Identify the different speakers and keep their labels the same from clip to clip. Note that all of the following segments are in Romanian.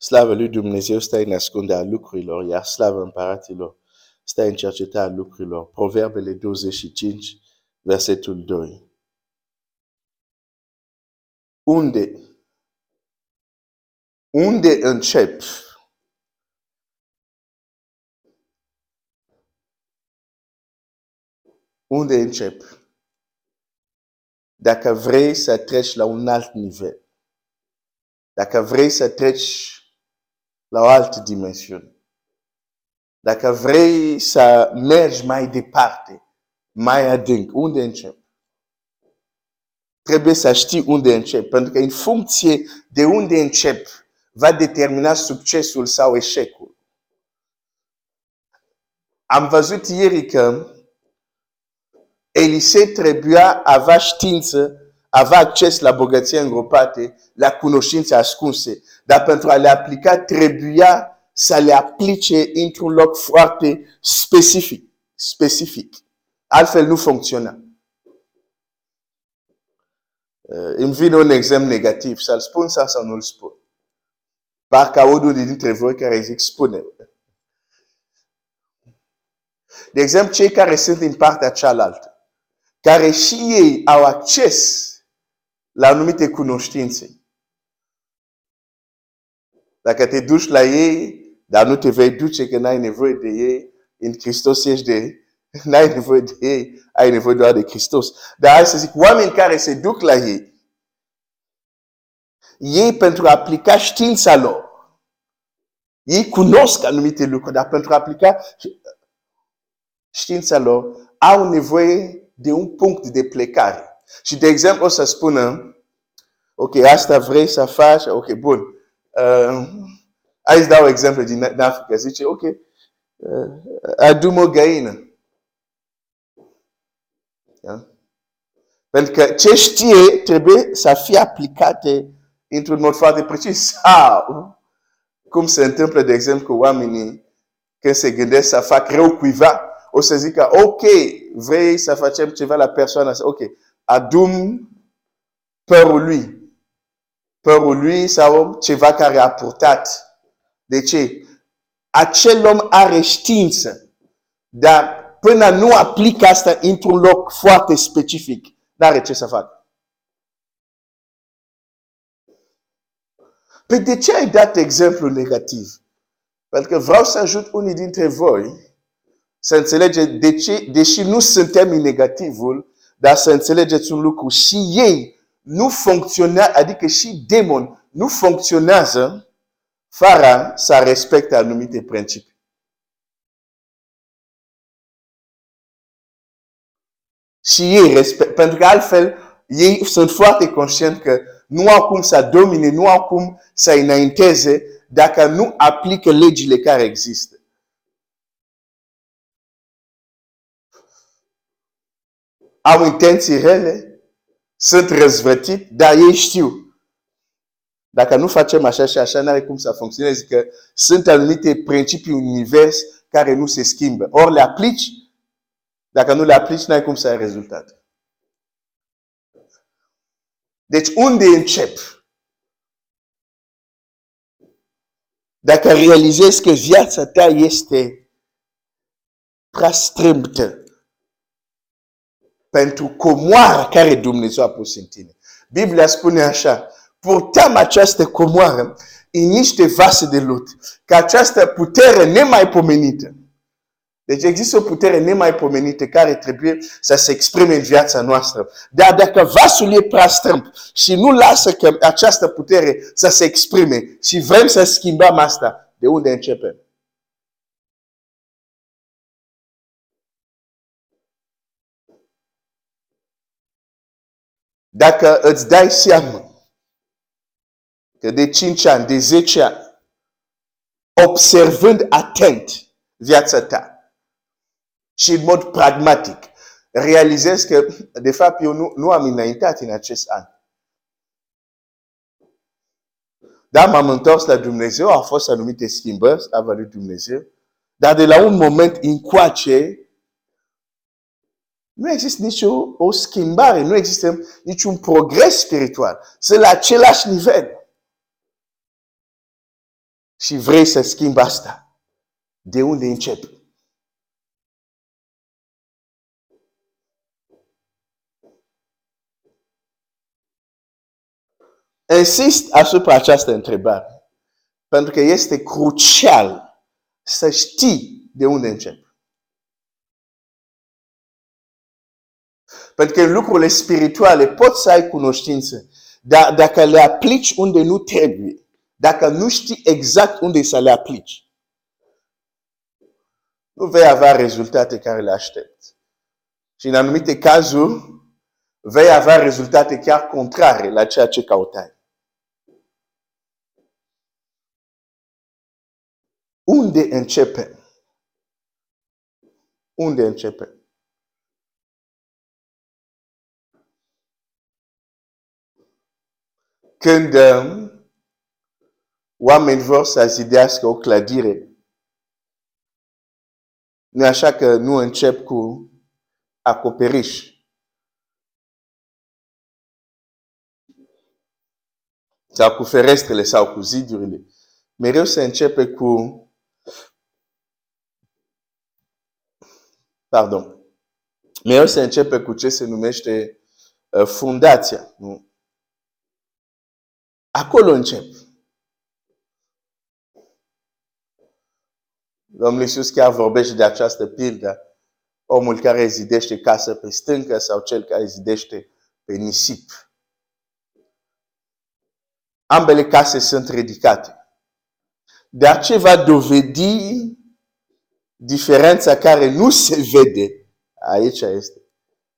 Speaker 1: Slavă lui Dumnezeu stă în ascunderea lucrurilor, iar slavă împăratilor stă în cercetarea lucrurilor. Proverbele 25, versetul 2. Unde? Unde încep? Unde încep? Dacă vrei să treci la un alt nivel, dacă vrei să treci la o altă dimensiune, dacă vrei să mergi mai departe, mai adânc, unde încep? Trebuie să știi unde încep, pentru că în funcție de unde încep, va determina succesul sau eșecul. Am văzut ieri că Elisei trebuia avea știință, avea acces la bogăție îngropate, la cunoștințe ascunse, dar pentru a le aplica trebuia să le aplice într-un loc foarte specific. specific. Altfel nu funcționa. Uh, îmi vine un exemplu negativ. Să-l spun sau să nu-l spun? Parcă unul dintre voi care zic spune. De exemplu, cei care sunt din partea cealaltă care și ei au acces la anumite cunoștințe. Dacă te duci la ei, dar nu te vei duce că n-ai nevoie de ei, în Hristos ești de n-ai nevoie de ei, ai nevoie doar de Hristos. Dar hai să zic, oameni care se duc la ei, ei pentru a aplica știința lor, ei cunosc anumite lucruri, dar pentru a aplica știința lor, au nevoie de un punct de plecare. Și, de exemplu, o să spună, ok, asta vrei să faci, ok, bun. Uh, hai să dau exemplu din Africa. Zice, ok, uh, adu o găină. Da? Pentru că ce știe trebuie să fie aplicate într-un mod foarte precis. Sau, cum se întâmplă, de exemplu, cu oamenii când se gândesc să fac rău cuiva, o să zică, ok, vrei să facem ceva la persoana asta, ok, adum părul lui. Părul lui sau ceva care a purtat. De ce? Acel om are știință, dar până nu aplică asta într-un loc foarte specific, n-are ce să facă. Păi de ce ai dat exemplu negativ? Pentru că vreau să ajut unii dintre voi să înțelege de ce, deși nu suntem în negativul, dar să înțelegeți un lucru. Și ei nu funcționează, adică și demon nu funcționează fără să respecte anumite principii. Și ei respect, pentru că altfel ei sunt foarte conștienți că nu au cum să domine, nu au cum să înainteze dacă nu aplică legile care există. Au intenții rele, sunt răzvătiți, dar ei știu. Dacă nu facem așa și așa, nu are cum să funcționeze, că sunt anumite principii univers care nu se schimbă. Ori le aplici, dacă nu le aplici, nu ai cum să ai rezultate. Deci unde încep? Dacă realizezi că viața ta este prea strâmtă, pentru comoara care Dumnezeu a pus în tine. Biblia spune așa, purtăm această comoară în niște vase de lut, ca această putere nemaipomenită. Deci există o putere nemaipomenită care trebuie să se exprime în viața noastră. Dar dacă vasul e prea strâmb și nu lasă că această putere să se exprime și vrem să schimbăm asta, de unde începem? Dacă îți dai seama că de 5 ani, de 10 ani, observând atent viața ta și în mod pragmatic, realizezi că, de fapt, eu nu, nu am înaintat în acest an. Da, m-am întors la Dumnezeu, au fost anumite schimbări, a valut Dumnezeu, dar de la un moment încoace, nu există nicio o schimbare, nu există niciun progres spiritual. Sunt la același nivel. și vrei să schimbi asta, de unde începi? Insist asupra această întrebare, pentru că este crucial să știi de unde începi. Pentru că în lucrurile spirituale poți să ai cunoștință, dar dacă le aplici unde nu trebuie, dacă nu știi exact unde să le aplici, nu vei avea rezultate care le aștepți. Și în anumite cazuri, vei avea rezultate chiar contrare la ceea ce cautai. Unde începe? Unde începe? Când um, oameni vor să zidească o clădire, nu așa că nu încep cu acoperiș. Sau cu ferestrele sau cu zidurile. Mereu se începe cu pardon, mereu se începe cu ce se numește uh, fundația. Nu? Acolo încep. Domnul Iisus chiar vorbește de această pildă. Omul care zidește casă pe stâncă sau cel care zidește pe nisip. Ambele case sunt ridicate. Dar ce va dovedi diferența care nu se vede, aici este.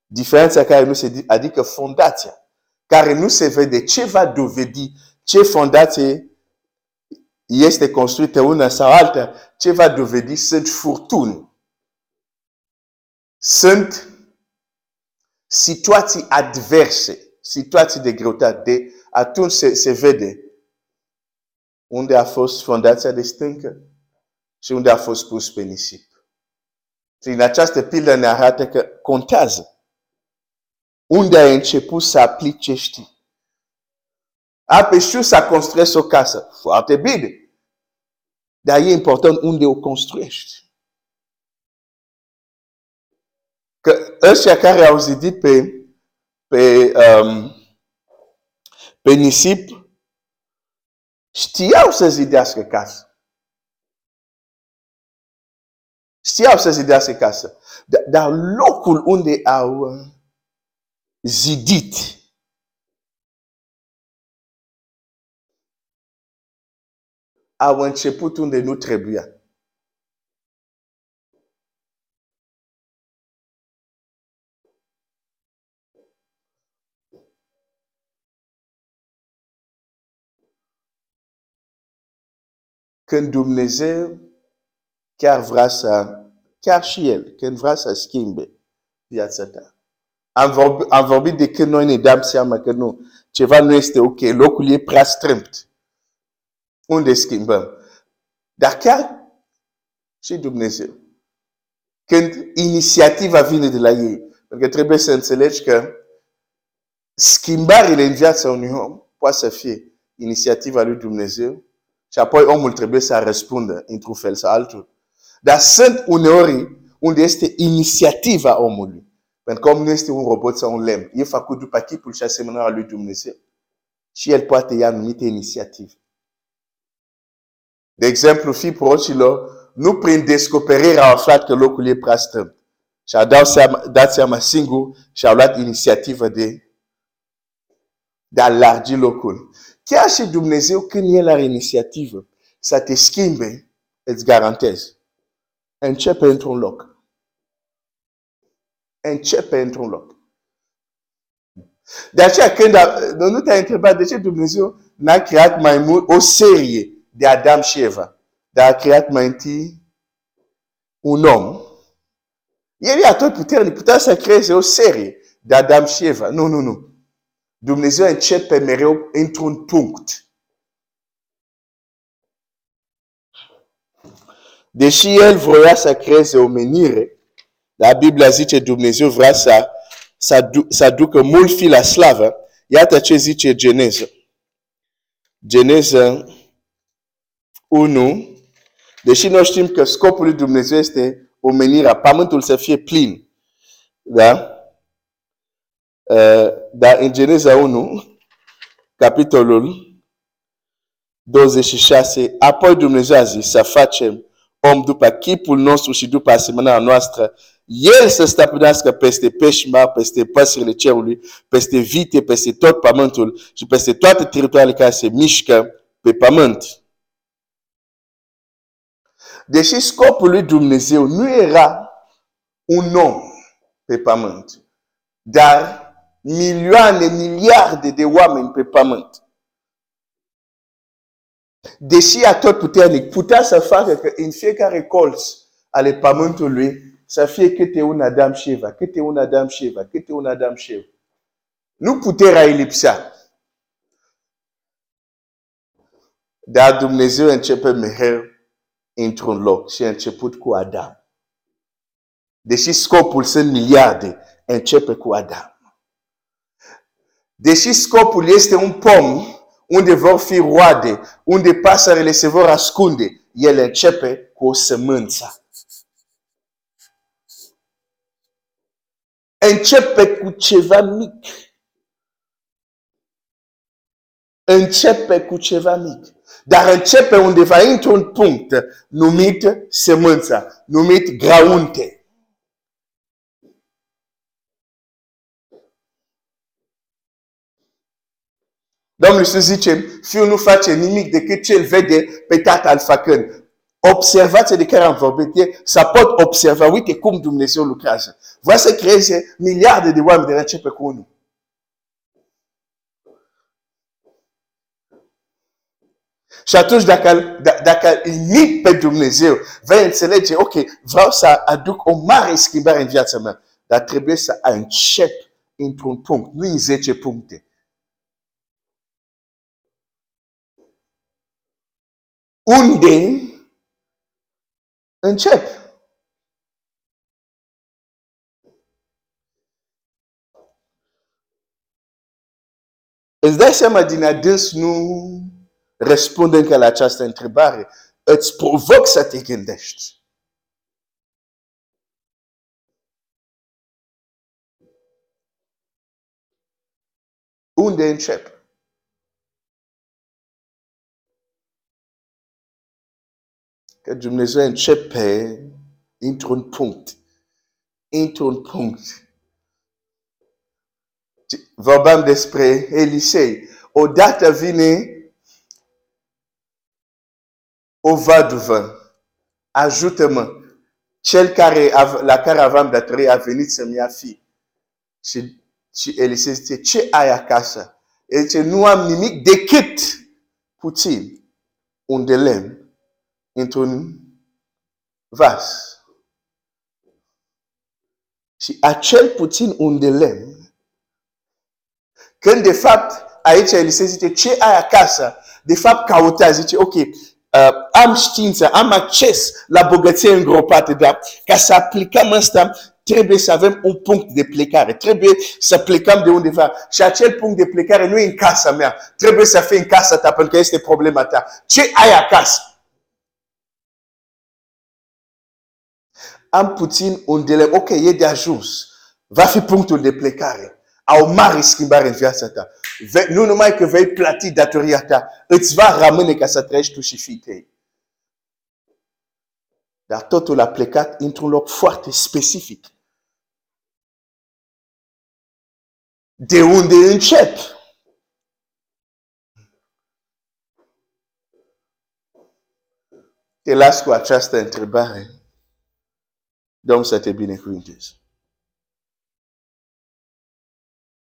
Speaker 1: Diferența care nu se adică fondația, care nu se vede, ce va dovedi, ce fondație este construită una sau alta, ce va dovedi sunt furtuni. Sunt situații adverse, situații de greutate. Atunci se, se vede unde a fost fondația de stâncă și unde a fost pus pe nisip. Și în această pildă ne arată că contează unde ai început să aplici ce știi. A pe știu să construiești o casă. Foarte bine. Dar e important unde o construiești. Că ăștia care au zidit pe, pe, um, pe nisip știau să zidească casă. Știau să zidească casă. Dar locul unde au uh, zidit au început unde nu trebuia. Când Dumnezeu chiar vrea să, chiar și El, când vrea să schimbe viața ta. Am vorbit, am vorbit de când noi ne dăm seama că nu, ceva nu este ok, locul e prea strâmt. Unde schimbăm? Dar chiar și Dumnezeu. Când inițiativa vine de la ei, pentru că trebuie să înțelegi că schimbările în viața unui om poate să fie inițiativa lui Dumnezeu și apoi omul trebuie să răspundă într-un fel sau altul. Dar sunt uneori unde este inițiativa omului. Pentru că omul nu este un robot sau un lemn. E făcut după chipul și asemănarea lui Dumnezeu. Și el poate ia anumite inițiative. De exemplu, fii prorocilor, nu prin descoperire au aflat că locul e prea strâmt. Și au dat seama, dat seama singur și au luat inițiativă de, de a largi locul. Chiar și Dumnezeu, când El are inițiativă să te schimbe, îți garantez, începe într-un loc. Începe într-un loc. De aceea, când a, nu te-ai întrebat de ce Dumnezeu n-a creat mai mult o serie de Adam și Eva, dar a creat mai întâi un om. El e atot puternic, putea să creeze o serie de Adam și Eva. Nu, nu, nu. Dumnezeu începe mereu într-un punct. Deși El voia să creeze o menire, la Biblia zice Dumnezeu vrea să, să, să ducă mult fi la slavă. Iată ce zice Geneză. Geneză 1, deși noi știm că scopul lui Dumnezeu este omenirea, pământul să fie plin. Da? Uh, dar în Geneza 1, capitolul 26, apoi Dumnezeu a zis să facem om după chipul nostru și după asemenea noastră, el să stăpânească peste pești mari, peste păsările cerului, peste vite, peste tot pământul și peste toate teritoriile care se mișcă pe pământ. Deși scopul lui Dumnezeu nu era un om pe pământ, dar milioane, miliarde de oameni pe pământ. Deși a tot puternic, putea să facă că în fiecare colț ale pământului să fie câte un Adam și Eva, câte un Adam și Eva, câte un Adam și Eva. Nu puterea îi lipsea. Dar Dumnezeu începe mereu într-un loc și a început cu Adam. Deși scopul sunt miliarde, începe cu Adam. Deși scopul este un pom unde vor fi roade, unde pasările se vor ascunde, el începe cu o sămânță. Începe cu ceva mic. Începe cu ceva mic. Dar începe undeva într-un punct numit semânța, numit graunte. Domnul Iisus zice, fiul nu face nimic decât ce îl vede pe tatăl făcând. Observația de care am vorbit e să pot observa, uite cum Dumnezeu lucrează. Vrea să creeze miliarde de oameni de la începe cu unul. Și atunci dacă, dacă imit pe Dumnezeu, vei înțelege, ok, vreau să aduc o mare schimbare în viața mea. Dar trebuie să încep într-un punct, nu în 10 puncte. unde încep. Îți dai seama din adâns nu răspunde încă la această întrebare. Îți provoc să te gândești. Unde încep? că Dumnezeu începe într-un punct. Într-un punct. Vorbeam despre Elisei. Odată vine o vaduvă. Ajută-mă. Cel care, la care aveam datorie a venit să-mi ia fi. Și, și Elisei zice, ce ai acasă? El zice, nu am nimic decât puțin. Un de lemn într-un vas. Și acel puțin un de lemn, când de fapt aici Elisei zice, ce ai acasă? De fapt cauta, zice, ok, uh, am știință, am acces la bogăție îngropate, dar ca să aplicăm asta, trebuie să avem un punct de plecare. Trebuie să plecăm de undeva. Și acel punct de plecare nu e în casa mea. Trebuie să fie în casa ta, pentru că este problema ta. Ce ai acasă? am puțin undele, ok, e de ajuns. Va fi punctul de plecare. A o mare schimbare în viața ta. Ve, nu numai că vei plati datoria ta, îți va rămâne ca să trăiești tu și fii tăi. Dar totul a plecat într-un loc foarte specific. De unde încep? Te las cu această întrebare. Domnul să te binecuvânteze.